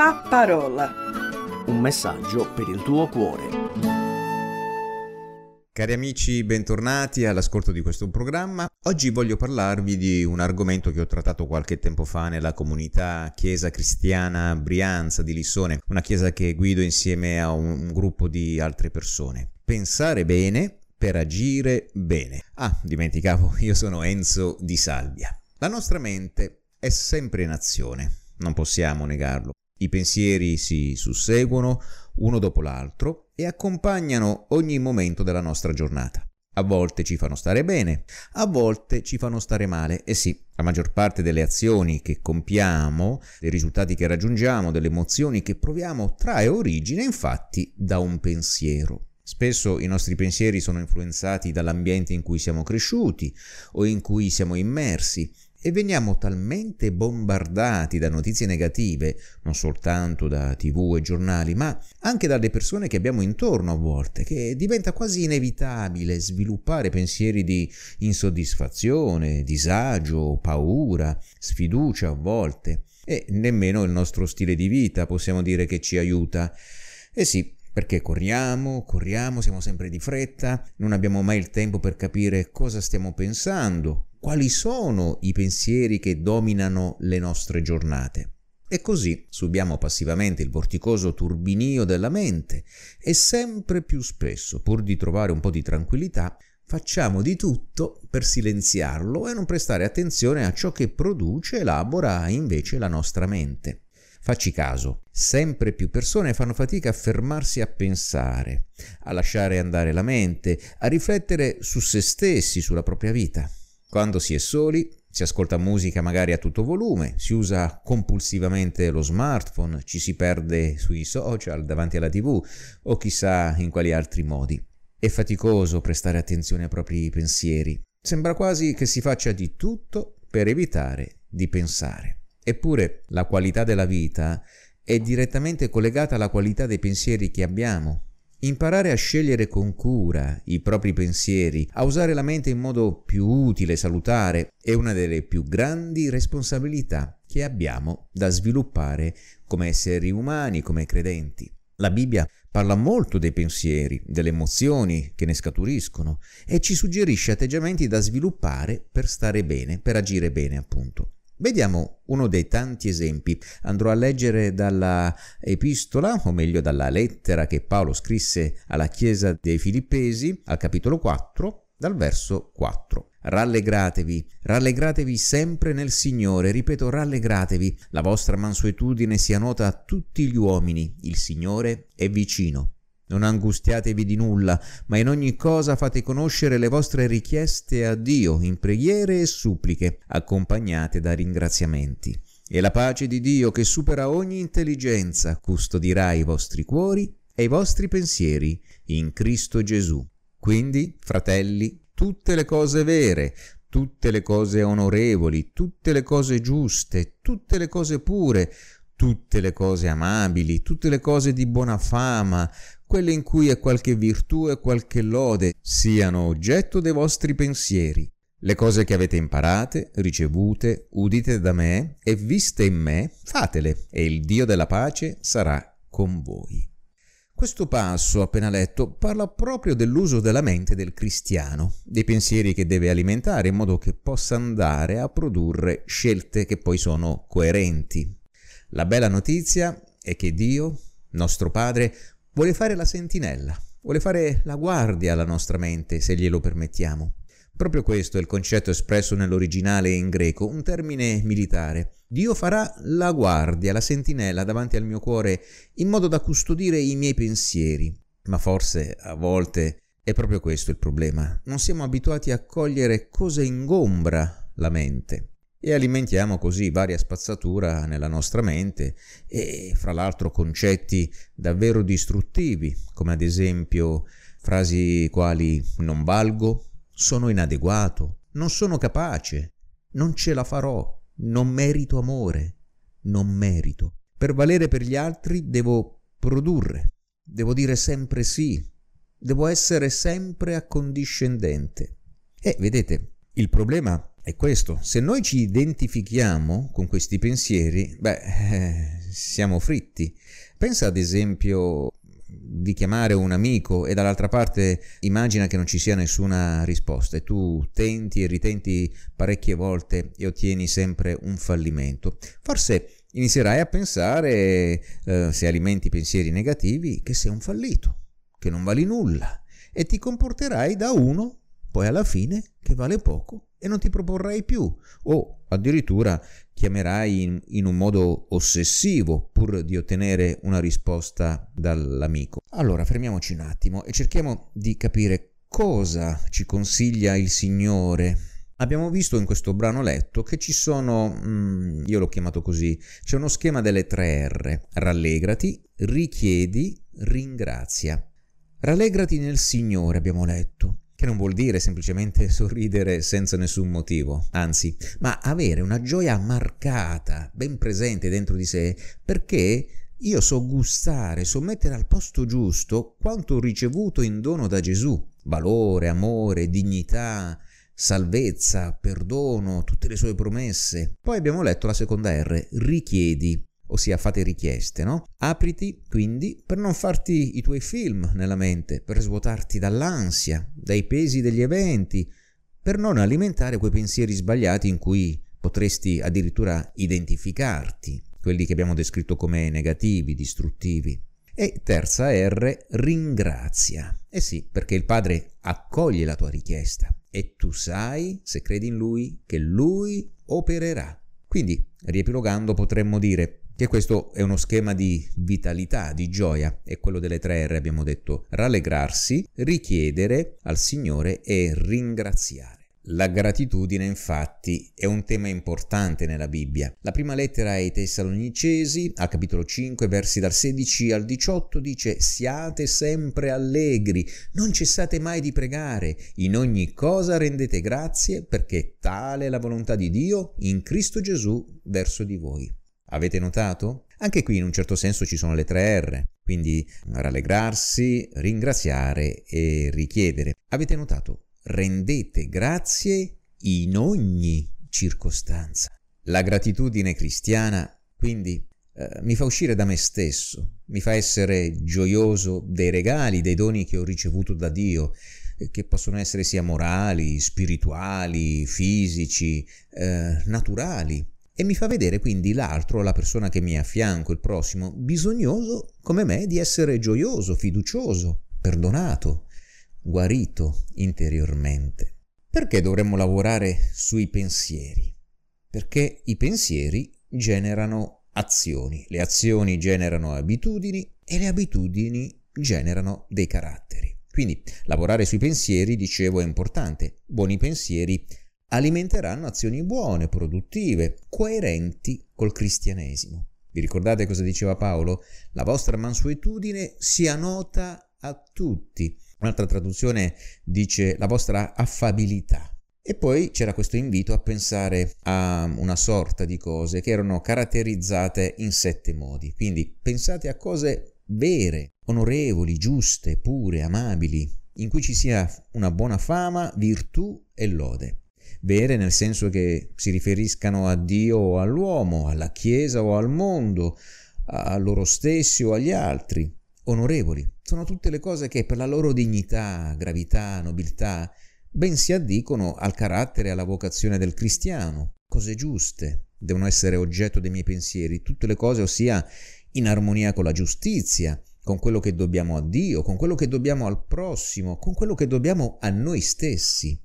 La parola. Un messaggio per il tuo cuore. Cari amici, bentornati all'ascolto di questo programma. Oggi voglio parlarvi di un argomento che ho trattato qualche tempo fa nella comunità Chiesa Cristiana Brianza di Lissone, una chiesa che guido insieme a un gruppo di altre persone. Pensare bene per agire bene. Ah, dimenticavo, io sono Enzo di Salvia. La nostra mente è sempre in azione, non possiamo negarlo. I pensieri si susseguono uno dopo l'altro e accompagnano ogni momento della nostra giornata. A volte ci fanno stare bene, a volte ci fanno stare male. E sì, la maggior parte delle azioni che compiamo, dei risultati che raggiungiamo, delle emozioni che proviamo, trae origine infatti da un pensiero. Spesso i nostri pensieri sono influenzati dall'ambiente in cui siamo cresciuti o in cui siamo immersi e veniamo talmente bombardati da notizie negative, non soltanto da tv e giornali, ma anche dalle persone che abbiamo intorno a volte, che diventa quasi inevitabile sviluppare pensieri di insoddisfazione, disagio, paura, sfiducia a volte. E nemmeno il nostro stile di vita possiamo dire che ci aiuta. Eh sì, perché corriamo, corriamo, siamo sempre di fretta, non abbiamo mai il tempo per capire cosa stiamo pensando, quali sono i pensieri che dominano le nostre giornate. E così subiamo passivamente il vorticoso turbinio della mente e sempre più spesso, pur di trovare un po' di tranquillità, facciamo di tutto per silenziarlo e non prestare attenzione a ciò che produce e elabora invece la nostra mente. Facci caso, sempre più persone fanno fatica a fermarsi a pensare, a lasciare andare la mente, a riflettere su se stessi, sulla propria vita. Quando si è soli, si ascolta musica magari a tutto volume, si usa compulsivamente lo smartphone, ci si perde sui social, davanti alla tv o chissà in quali altri modi. È faticoso prestare attenzione ai propri pensieri. Sembra quasi che si faccia di tutto per evitare di pensare. Eppure la qualità della vita è direttamente collegata alla qualità dei pensieri che abbiamo Imparare a scegliere con cura i propri pensieri, a usare la mente in modo più utile e salutare, è una delle più grandi responsabilità che abbiamo da sviluppare come esseri umani, come credenti. La Bibbia parla molto dei pensieri, delle emozioni che ne scaturiscono e ci suggerisce atteggiamenti da sviluppare per stare bene, per agire bene appunto. Vediamo uno dei tanti esempi. Andrò a leggere dalla epistola, o meglio dalla lettera che Paolo scrisse alla Chiesa dei Filippesi, al capitolo 4, dal verso 4. Rallegratevi, rallegratevi sempre nel Signore, ripeto, rallegratevi, la vostra mansuetudine sia nota a tutti gli uomini, il Signore è vicino. Non angustiatevi di nulla, ma in ogni cosa fate conoscere le vostre richieste a Dio in preghiere e suppliche, accompagnate da ringraziamenti. E la pace di Dio, che supera ogni intelligenza, custodirà i vostri cuori e i vostri pensieri in Cristo Gesù. Quindi, fratelli, tutte le cose vere, tutte le cose onorevoli, tutte le cose giuste, tutte le cose pure, tutte le cose amabili, tutte le cose di buona fama, quelle in cui è qualche virtù e qualche lode, siano oggetto dei vostri pensieri. Le cose che avete imparate, ricevute, udite da me e viste in me, fatele, e il Dio della pace sarà con voi. Questo passo, appena letto, parla proprio dell'uso della mente del cristiano, dei pensieri che deve alimentare in modo che possa andare a produrre scelte che poi sono coerenti. La bella notizia è che Dio, nostro Padre, Vuole fare la sentinella, vuole fare la guardia alla nostra mente, se glielo permettiamo. Proprio questo è il concetto espresso nell'originale in greco, un termine militare. Dio farà la guardia, la sentinella davanti al mio cuore in modo da custodire i miei pensieri. Ma forse a volte è proprio questo il problema. Non siamo abituati a cogliere cosa ingombra la mente e alimentiamo così varia spazzatura nella nostra mente e fra l'altro concetti davvero distruttivi, come ad esempio frasi quali non valgo, sono inadeguato, non sono capace, non ce la farò, non merito amore, non merito. Per valere per gli altri devo produrre, devo dire sempre sì, devo essere sempre accondiscendente. E vedete, il problema è questo. Se noi ci identifichiamo con questi pensieri, beh, eh, siamo fritti. Pensa ad esempio di chiamare un amico e dall'altra parte immagina che non ci sia nessuna risposta e tu tenti e ritenti parecchie volte e ottieni sempre un fallimento. Forse inizierai a pensare, eh, se alimenti pensieri negativi, che sei un fallito, che non vali nulla e ti comporterai da uno poi alla fine che vale poco e non ti proporrai più o addirittura chiamerai in, in, un modo ossessivo pur di ottenere una risposta dall'amico. Allora fermiamoci un attimo e cerchiamo di capire cosa ci consiglia il Signore. Abbiamo visto in questo brano letto che ci sono, mm, io l'ho chiamato così, c'è uno schema delle tre R, rallegrati, richiedi, ringrazia. Rallegrati nel Signore, abbiamo letto che non vuol dire semplicemente sorridere senza nessun motivo, anzi, ma avere una gioia marcata, ben presente dentro di sé, perché io so gustare, so mettere al posto giusto quanto ho ricevuto in dono da Gesù, valore, amore, dignità, salvezza, perdono, tutte le sue promesse. Poi abbiamo letto la seconda R, richiedi ossia fate richieste, no? Apriti quindi per non farti i tuoi film nella mente, per svuotarti dall'ansia, dai pesi degli eventi, per non alimentare quei pensieri sbagliati in cui potresti addirittura identificarti, quelli che abbiamo descritto come negativi, distruttivi. E terza R, ringrazia. Eh sì, perché il Padre accoglie la tua richiesta e tu sai, se credi in Lui, che Lui opererà. Quindi, riepilogando, potremmo dire che questo è uno schema di vitalità, di gioia, è quello delle tre R abbiamo detto, rallegrarsi, richiedere al Signore e ringraziare. La gratitudine infatti è un tema importante nella Bibbia. La prima lettera ai Tessalonicesi, al capitolo 5, versi dal 16 al 18, dice Siate sempre allegri, non cessate mai di pregare, in ogni cosa rendete grazie perché tale è la volontà di Dio in Cristo Gesù verso di voi. Avete notato? Anche qui in un certo senso ci sono le tre R, quindi rallegrarsi, ringraziare e richiedere. Avete notato? Rendete grazie in ogni circostanza. La gratitudine cristiana, quindi, eh, mi fa uscire da me stesso, mi fa essere gioioso dei regali, dei doni che ho ricevuto da Dio, eh, che possono essere sia morali, spirituali, fisici, eh, naturali e mi fa vedere quindi l'altro, la persona che mi è a fianco, il prossimo, bisognoso come me di essere gioioso, fiducioso, perdonato, guarito interiormente. Perché dovremmo lavorare sui pensieri? Perché i pensieri generano azioni, le azioni generano abitudini e le abitudini generano dei caratteri. Quindi lavorare sui pensieri, dicevo, è importante. Buoni pensieri alimenteranno azioni buone, produttive, coerenti col cristianesimo. Vi ricordate cosa diceva Paolo? La vostra mansuetudine sia nota a tutti. Un'altra traduzione dice la vostra affabilità. E poi c'era questo invito a pensare a una sorta di cose che erano caratterizzate in sette modi. Quindi pensate a cose vere, onorevoli, giuste, pure, amabili, in cui ci sia una buona fama, virtù e lode vere nel senso che si riferiscano a Dio o all'uomo, alla Chiesa o al mondo, a loro stessi o agli altri, onorevoli. Sono tutte le cose che per la loro dignità, gravità, nobiltà, ben si addicono al carattere e alla vocazione del cristiano, cose giuste, devono essere oggetto dei miei pensieri, tutte le cose ossia in armonia con la giustizia, con quello che dobbiamo a Dio, con quello che dobbiamo al prossimo, con quello che dobbiamo a noi stessi.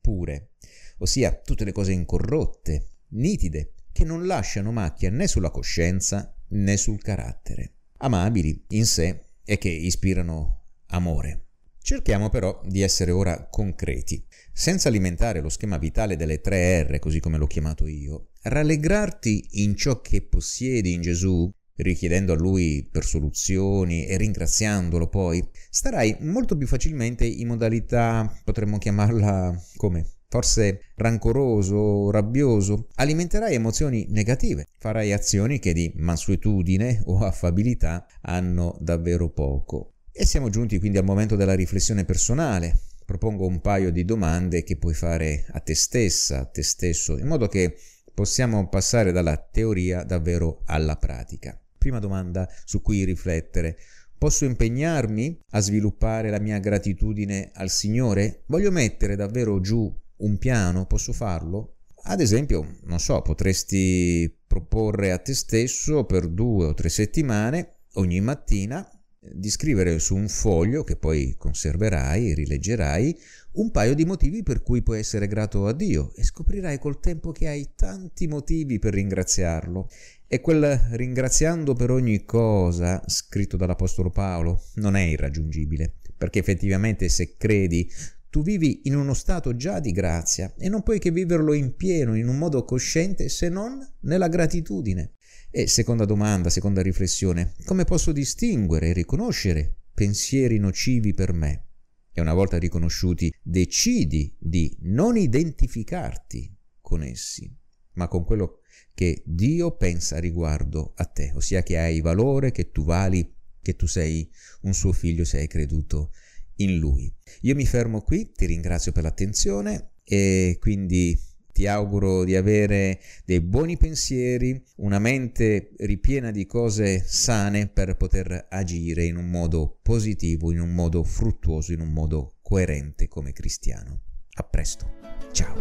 Pure ossia tutte le cose incorrotte, nitide, che non lasciano macchia né sulla coscienza né sul carattere, amabili in sé e che ispirano amore. Cerchiamo però di essere ora concreti. Senza alimentare lo schema vitale delle tre R, così come l'ho chiamato io, rallegrarti in ciò che possiedi in Gesù, richiedendo a Lui per soluzioni e ringraziandolo poi, starai molto più facilmente in modalità, potremmo chiamarla come forse rancoroso, rabbioso, alimenterai emozioni negative, farai azioni che di mansuetudine o affabilità hanno davvero poco. E siamo giunti quindi al momento della riflessione personale. Propongo un paio di domande che puoi fare a te stessa, a te stesso, in modo che possiamo passare dalla teoria davvero alla pratica. Prima domanda su cui riflettere. Posso impegnarmi a sviluppare la mia gratitudine al Signore? Voglio mettere davvero giù un piano? Posso farlo? Ad esempio, non so, potresti proporre a te stesso per due o tre settimane, ogni mattina, di scrivere su un foglio che poi conserverai, rileggerai, un paio di motivi per cui puoi essere grato a Dio e scoprirai col tempo che hai tanti motivi per ringraziarlo. E quel ringraziando per ogni cosa, scritto dall'Apostolo Paolo, non è irraggiungibile, perché effettivamente se credi tu vivi in uno stato già di grazia e non puoi che viverlo in pieno, in un modo cosciente, se non nella gratitudine. E seconda domanda, seconda riflessione, come posso distinguere e riconoscere pensieri nocivi per me? E una volta riconosciuti, decidi di non identificarti con essi, ma con quello che Dio pensa riguardo a te, ossia che hai valore, che tu vali, che tu sei un suo figlio se hai creduto in lui. Io mi fermo qui, ti ringrazio per l'attenzione e quindi ti auguro di avere dei buoni pensieri, una mente ripiena di cose sane per poter agire in un modo positivo, in un modo fruttuoso, in un modo coerente come cristiano. A presto. Ciao.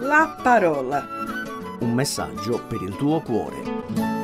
La parola. Un messaggio per il tuo cuore.